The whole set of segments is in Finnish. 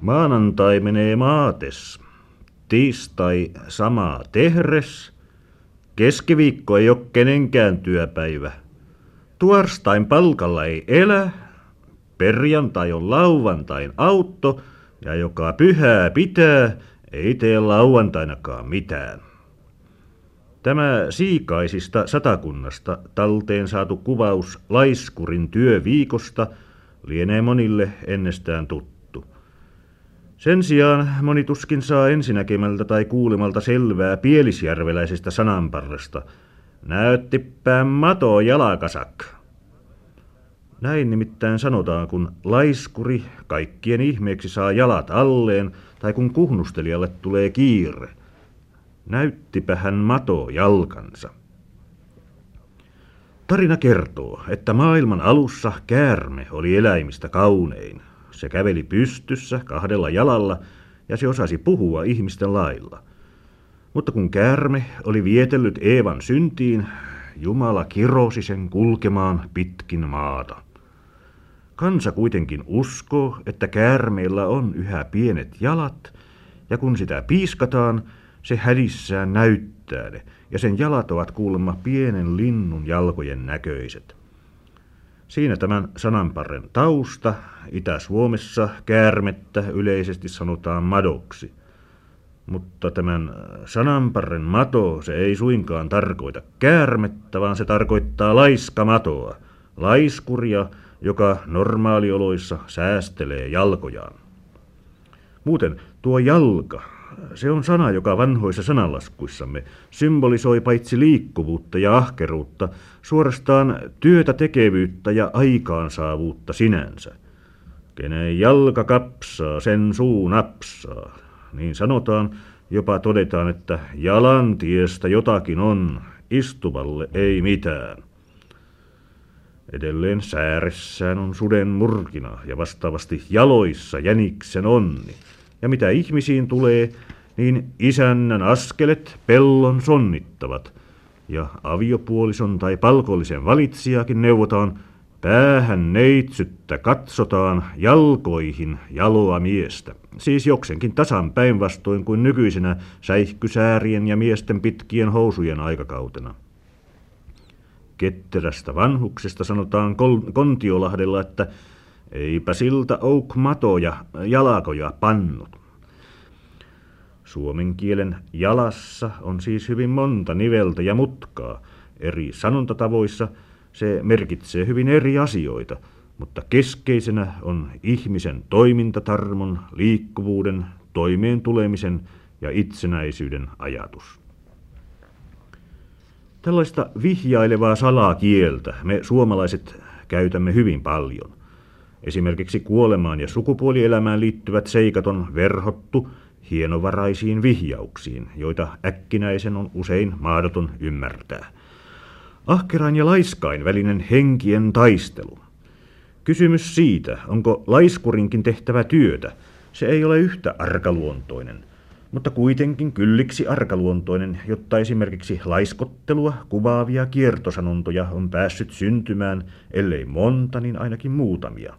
Maanantai menee maates. Tiistai samaa tehres. Keskiviikko ei ole kenenkään työpäivä. Tuorstain palkalla ei elä. Perjantai on lauantain autto ja joka pyhää pitää, ei tee lauantainakaan mitään. Tämä siikaisista satakunnasta talteen saatu kuvaus laiskurin työviikosta lienee monille ennestään tuttu. Sen sijaan moni tuskin saa ensinäkemältä tai kuulemalta selvää pielisjärveläisestä sananparresta. Näyttipään mato jalakasak. Näin nimittäin sanotaan, kun laiskuri kaikkien ihmeeksi saa jalat alleen tai kun kuhnustelijalle tulee kiire. Näyttipä hän mato jalkansa. Tarina kertoo, että maailman alussa käärme oli eläimistä kaunein. Se käveli pystyssä kahdella jalalla ja se osasi puhua ihmisten lailla. Mutta kun käärme oli vietellyt Eevan syntiin, Jumala kirosi sen kulkemaan pitkin maata. Kansa kuitenkin uskoo, että käärmeillä on yhä pienet jalat, ja kun sitä piiskataan, se hädissään näyttää ne, ja sen jalat ovat kuulemma pienen linnun jalkojen näköiset. Siinä tämän sananparren tausta. Itä-Suomessa käärmettä yleisesti sanotaan madoksi. Mutta tämän sananparren mato, se ei suinkaan tarkoita käärmettä, vaan se tarkoittaa laiskamatoa, laiskuria, joka normaalioloissa säästelee jalkojaan. Muuten tuo jalka, se on sana, joka vanhoissa sananlaskuissamme symbolisoi paitsi liikkuvuutta ja ahkeruutta, suorastaan työtä tekevyyttä ja aikaansaavuutta sinänsä. Kenen jalka kapsaa, sen suu napsaa. Niin sanotaan, jopa todetaan, että jalantiestä jotakin on, istuvalle ei mitään. Edelleen sääressään on suden murkina ja vastaavasti jaloissa jäniksen onni. Ja mitä ihmisiin tulee, niin isännän askelet pellon sonnittavat. Ja aviopuolison tai palkollisen valitsijakin neuvotaan, päähän neitsyttä katsotaan jalkoihin jaloa miestä. Siis joksenkin tasan päinvastoin kuin nykyisenä säihkysäärien ja miesten pitkien housujen aikakautena. Ketterästä vanhuksesta sanotaan Kontiolahdella, että eipä siltä ouk matoja jalakoja pannut. Suomen kielen jalassa on siis hyvin monta niveltä ja mutkaa. Eri sanontatavoissa se merkitsee hyvin eri asioita, mutta keskeisenä on ihmisen toimintatarmon, liikkuvuuden, toimeen tulemisen ja itsenäisyyden ajatus. Tällaista vihjailevaa salakieltä me suomalaiset käytämme hyvin paljon. Esimerkiksi kuolemaan ja sukupuolielämään liittyvät seikat on verhottu hienovaraisiin vihjauksiin, joita äkkinäisen on usein mahdoton ymmärtää. Ahkerain ja laiskain välinen henkien taistelu. Kysymys siitä, onko laiskurinkin tehtävä työtä, se ei ole yhtä arkaluontoinen – mutta kuitenkin kylliksi arkaluontoinen, jotta esimerkiksi laiskottelua kuvaavia kiertosanontoja on päässyt syntymään, ellei monta, niin ainakin muutamia.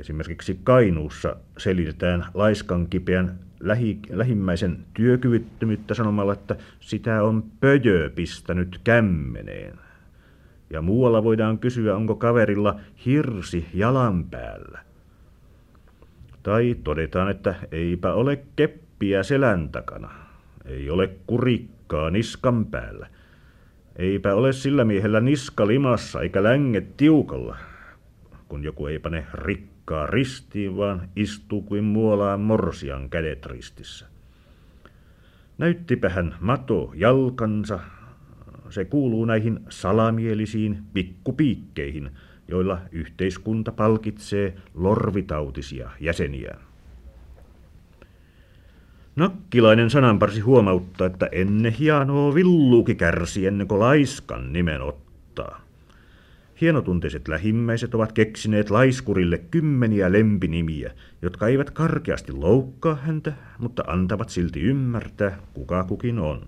Esimerkiksi Kainuussa selitetään laiskan kipeän lähi, lähimmäisen työkyvyttömyyttä sanomalla, että sitä on pöjö pistänyt kämmeneen. Ja muualla voidaan kysyä, onko kaverilla hirsi jalan päällä. Tai todetaan, että eipä ole keppiä selän takana. Ei ole kurikkaa niskan päällä. Eipä ole sillä miehellä niska limassa eikä länget tiukalla, kun joku ei pane rikkaa ristiin, vaan istuu kuin muolaan morsian kädet ristissä. Näyttipähän mato jalkansa. Se kuuluu näihin salamielisiin pikkupiikkeihin – joilla yhteiskunta palkitsee lorvitautisia jäseniään. Nakkilainen sananparsi huomauttaa, että ennen hienoa villuuki kärsi ennen kuin laiskan nimen ottaa. Hienotunteiset lähimmäiset ovat keksineet laiskurille kymmeniä lempinimiä, jotka eivät karkeasti loukkaa häntä, mutta antavat silti ymmärtää, kuka kukin on.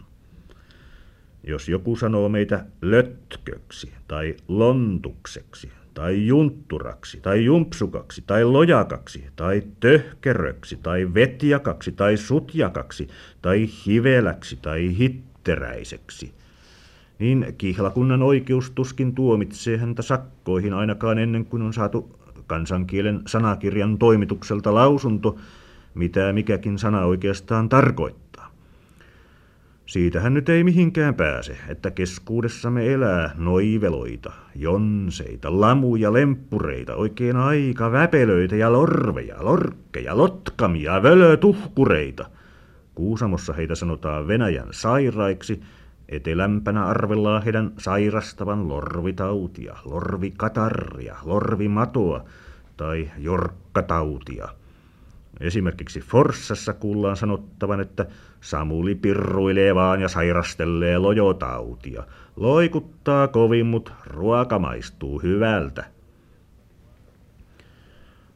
Jos joku sanoo meitä lötköksi tai lontukseksi tai juntturaksi, tai jumpsukaksi, tai lojakaksi, tai töhkeröksi, tai vetjakaksi, tai sutjakaksi, tai hiveläksi, tai hitteräiseksi. Niin kihlakunnan oikeus tuskin tuomitsee häntä sakkoihin ainakaan ennen kuin on saatu kansankielen sanakirjan toimitukselta lausunto, mitä mikäkin sana oikeastaan tarkoittaa. Siitähän nyt ei mihinkään pääse, että keskuudessamme elää noiveloita, jonseita, lamuja, lemppureita, oikein aika väpelöitä ja lorveja, lorkkeja, lotkamia, völötuhkureita. Kuusamossa heitä sanotaan Venäjän sairaiksi, etelämpänä arvellaan heidän sairastavan lorvitautia, lorvikatarria, lorvimatoa tai jorkkatautia – Esimerkiksi Forssassa kuullaan sanottavan, että Samuli pirruilee vaan ja sairastelee lojotautia. Loikuttaa kovin, mut ruoka maistuu hyvältä.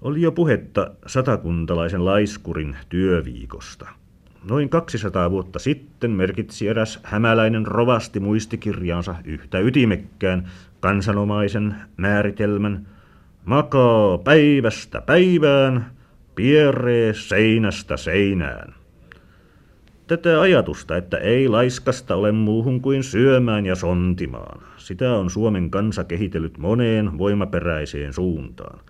Oli jo puhetta satakuntalaisen laiskurin työviikosta. Noin 200 vuotta sitten merkitsi eräs hämäläinen rovasti muistikirjaansa yhtä ytimekkään kansanomaisen määritelmän makaa päivästä päivään – Pieree seinästä seinään. Tätä ajatusta, että ei laiskasta ole muuhun kuin syömään ja sontimaan, sitä on Suomen kansa kehitellyt moneen voimaperäiseen suuntaan.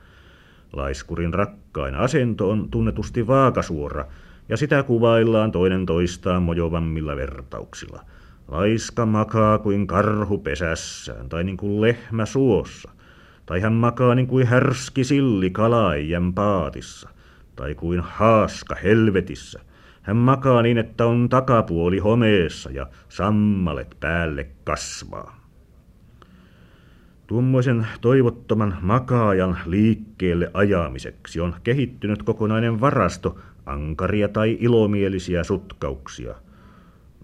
Laiskurin rakkain asento on tunnetusti vaakasuora, ja sitä kuvaillaan toinen toistaan mojovammilla vertauksilla. Laiska makaa kuin karhu pesässään, tai niin kuin lehmä suossa, tai hän makaa niin kuin härski silli kalaijan paatissa – tai kuin haaska helvetissä. Hän makaa niin, että on takapuoli homeessa ja sammalet päälle kasvaa. Tuommoisen toivottoman makaajan liikkeelle ajamiseksi on kehittynyt kokonainen varasto ankaria tai ilomielisiä sutkauksia.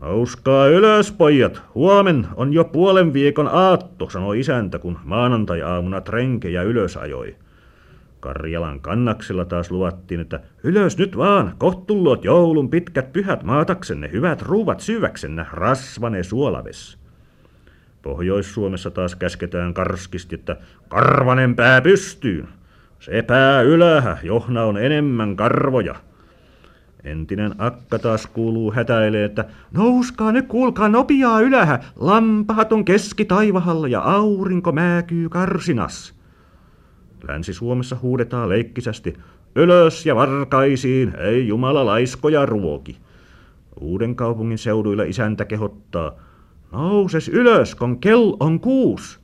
Nouskaa ylös, pojat! Huomen on jo puolen viikon aatto, sanoi isäntä, kun maanantai-aamuna trenkejä ylös ajoi. Karjalan kannaksella taas luvattiin, että ylös nyt vaan, kohtulluot joulun pitkät pyhät maataksenne, hyvät ruuvat syväksenne, rasvane suolaves. Pohjois-Suomessa taas käsketään karskisti, että karvanen pää pystyyn. Se pää ylähä, johna on enemmän karvoja. Entinen akka taas kuuluu hätäilee, että nouskaa nyt kuulkaa nopeaa ylähä, lampahat on keski taivahalla ja aurinko määkyy karsinas. Länsi-Suomessa huudetaan leikkisästi, ylös ja varkaisiin, ei jumala laiskoja ruoki. Uuden kaupungin seuduilla isäntä kehottaa, nouses ylös, kun kell on kuus.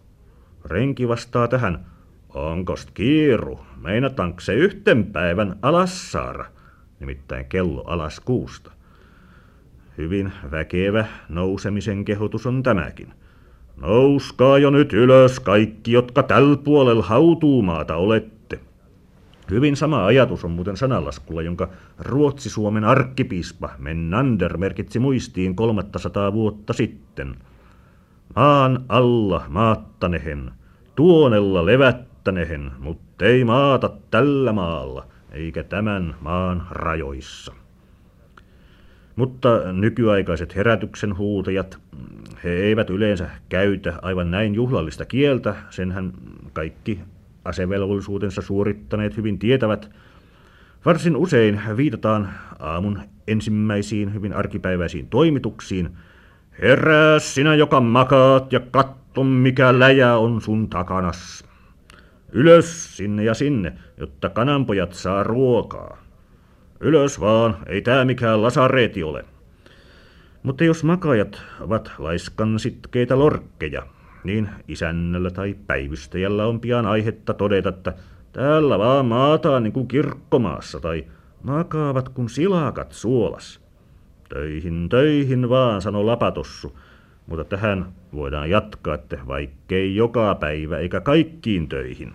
Renki vastaa tähän, onkost kiiru, meinataanko se yhten päivän alas saara, nimittäin kello alas kuusta. Hyvin väkevä nousemisen kehotus on tämäkin. Nouskaa jo nyt ylös kaikki, jotka tällä puolella hautuumaata olette. Hyvin sama ajatus on muuten sanalaskulla, jonka Ruotsi-Suomen arkkipiispa Mennander merkitsi muistiin 300 vuotta sitten. Maan alla maattanehen, tuonella levättänehen, mutta ei maata tällä maalla, eikä tämän maan rajoissa. Mutta nykyaikaiset herätyksen huutajat, he eivät yleensä käytä aivan näin juhlallista kieltä, senhän kaikki asevelvollisuutensa suorittaneet hyvin tietävät. Varsin usein viitataan aamun ensimmäisiin hyvin arkipäiväisiin toimituksiin. Herää sinä, joka makaat, ja katso, mikä läjä on sun takanas. Ylös sinne ja sinne, jotta kananpojat saa ruokaa. Ylös vaan, ei tää mikään lasareeti ole. Mutta jos makajat ovat laiskan sitkeitä lorkkeja, niin isännällä tai päivystäjällä on pian aihetta todeta, että täällä vaan maataan niin kuin kirkkomaassa tai makaavat kuin silakat suolas. Töihin, töihin vaan, sano lapatossu, mutta tähän voidaan jatkaa, että vaikkei joka päivä eikä kaikkiin töihin.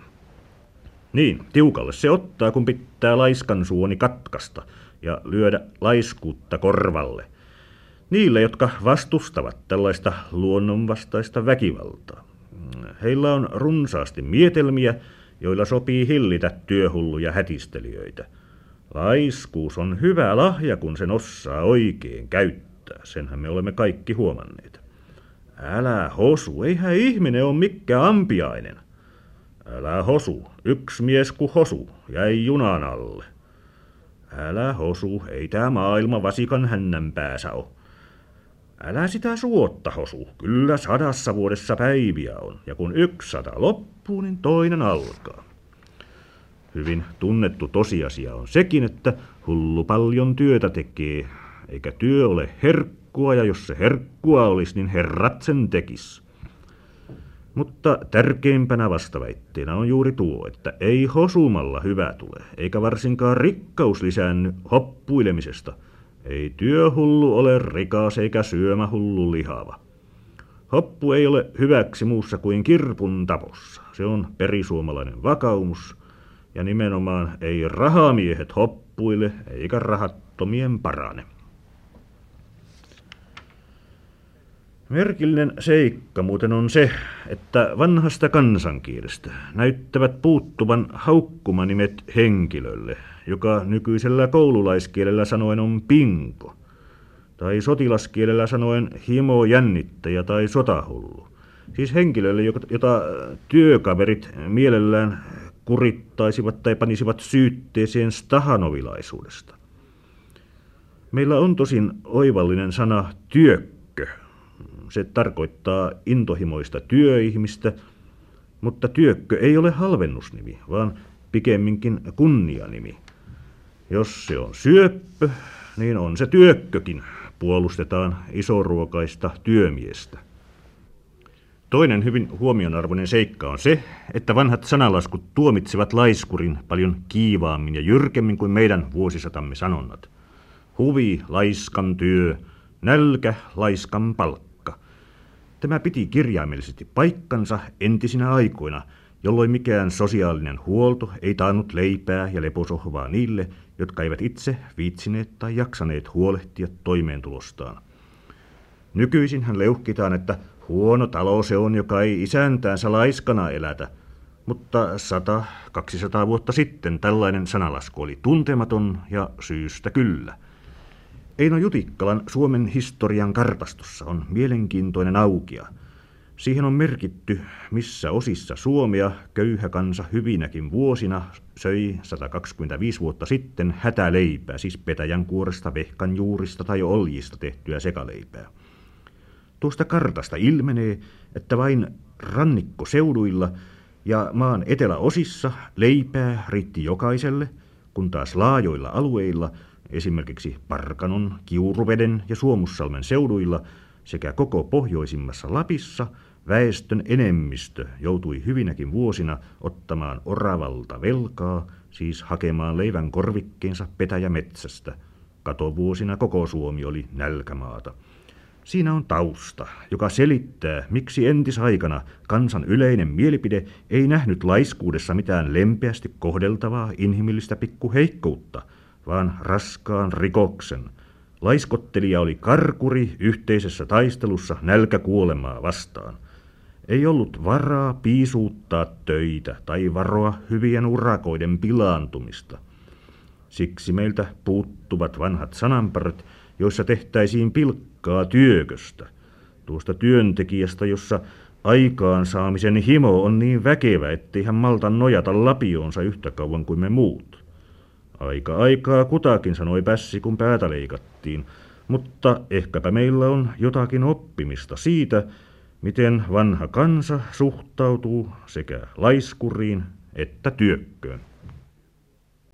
Niin, tiukalle se ottaa, kun pitää laiskan suoni katkasta ja lyödä laiskuutta korvalle. Niille, jotka vastustavat tällaista luonnonvastaista väkivaltaa. Heillä on runsaasti mietelmiä, joilla sopii hillitä työhulluja hätistelijöitä. Laiskuus on hyvä lahja, kun sen osaa oikein käyttää. Senhän me olemme kaikki huomanneet. Älä hosu, eihän ihminen ole mikään ampiainen. Älä hosu, yksi mies ku hosu, jäi junan alle. Älä hosu, ei tää maailma vasikan hännän päässä oo. Älä sitä suotta hosu, kyllä sadassa vuodessa päiviä on, ja kun yksi sata loppuu, niin toinen alkaa. Hyvin tunnettu tosiasia on sekin, että hullu paljon työtä tekee, eikä työ ole herkkua, ja jos se herkkua olisi, niin herrat sen tekis. Mutta tärkeimpänä vastaväitteenä on juuri tuo, että ei hosumalla hyvä tule, eikä varsinkaan rikkaus lisäänny hoppuilemisesta. Ei työhullu ole rikas eikä syömähullu lihava. Hoppu ei ole hyväksi muussa kuin kirpun tapossa. Se on perisuomalainen vakaumus, ja nimenomaan ei rahamiehet hoppuile eikä rahattomien parane. Merkillinen seikka muuten on se, että vanhasta kansankielestä näyttävät puuttuvan haukkumanimet henkilölle, joka nykyisellä koululaiskielellä sanoen on pinko, tai sotilaskielellä sanoen himo jännittäjä tai sotahullu. Siis henkilölle, jota työkaverit mielellään kurittaisivat tai panisivat syytteeseen stahanovilaisuudesta. Meillä on tosin oivallinen sana työkkö. Se tarkoittaa intohimoista työihmistä, mutta työkkö ei ole halvennusnimi, vaan pikemminkin kunnianimi. Jos se on syöppö, niin on se työkkökin, puolustetaan isoruokaista työmiestä. Toinen hyvin huomionarvoinen seikka on se, että vanhat sanalaskut tuomitsevat laiskurin paljon kiivaammin ja jyrkemmin kuin meidän vuosisatamme sanonnat. Huvi, laiskan työ, nälkä, laiskan palkka. Tämä piti kirjaimellisesti paikkansa entisinä aikoina, jolloin mikään sosiaalinen huolto ei taannut leipää ja leposohvaa niille, jotka eivät itse viitsineet tai jaksaneet huolehtia toimeentulostaan. Nykyisin hän leuhkitaan, että Huono talo se on, joka ei isäntäänsä laiskana elätä. Mutta sata, kaksisataa vuotta sitten tällainen sanalasku oli tuntematon ja syystä kyllä. Eino Jutikkalan Suomen historian kartastossa on mielenkiintoinen aukia. Siihen on merkitty, missä osissa Suomea köyhä kansa hyvinäkin vuosina söi 125 vuotta sitten hätäleipää, siis petäjän kuoresta, vehkan juurista tai oljista tehtyä sekaleipää. Tuosta kartasta ilmenee, että vain rannikkoseuduilla ja maan eteläosissa leipää riitti jokaiselle, kun taas laajoilla alueilla, esimerkiksi Parkanon, Kiuruveden ja Suomussalmen seuduilla sekä koko pohjoisimmassa Lapissa, väestön enemmistö joutui hyvinäkin vuosina ottamaan oravalta velkaa, siis hakemaan leivän korvikkeensa petäjämetsästä. Katovuosina koko Suomi oli nälkämaata. Siinä on tausta, joka selittää, miksi entisaikana kansan yleinen mielipide ei nähnyt laiskuudessa mitään lempeästi kohdeltavaa inhimillistä pikkuheikkoutta, vaan raskaan rikoksen. Laiskottelija oli karkuri yhteisessä taistelussa nälkäkuolemaa vastaan. Ei ollut varaa piisuuttaa töitä tai varoa hyvien urakoiden pilaantumista. Siksi meiltä puuttuvat vanhat sananparat, joissa tehtäisiin pilkkaa työköstä, tuosta työntekijästä, jossa aikaansaamisen himo on niin väkevä, ettei hän malta nojata lapioonsa yhtä kauan kuin me muut. Aika aikaa kutakin sanoi pässi, kun päätä leikattiin, mutta ehkäpä meillä on jotakin oppimista siitä, miten vanha kansa suhtautuu sekä laiskuriin että työkköön.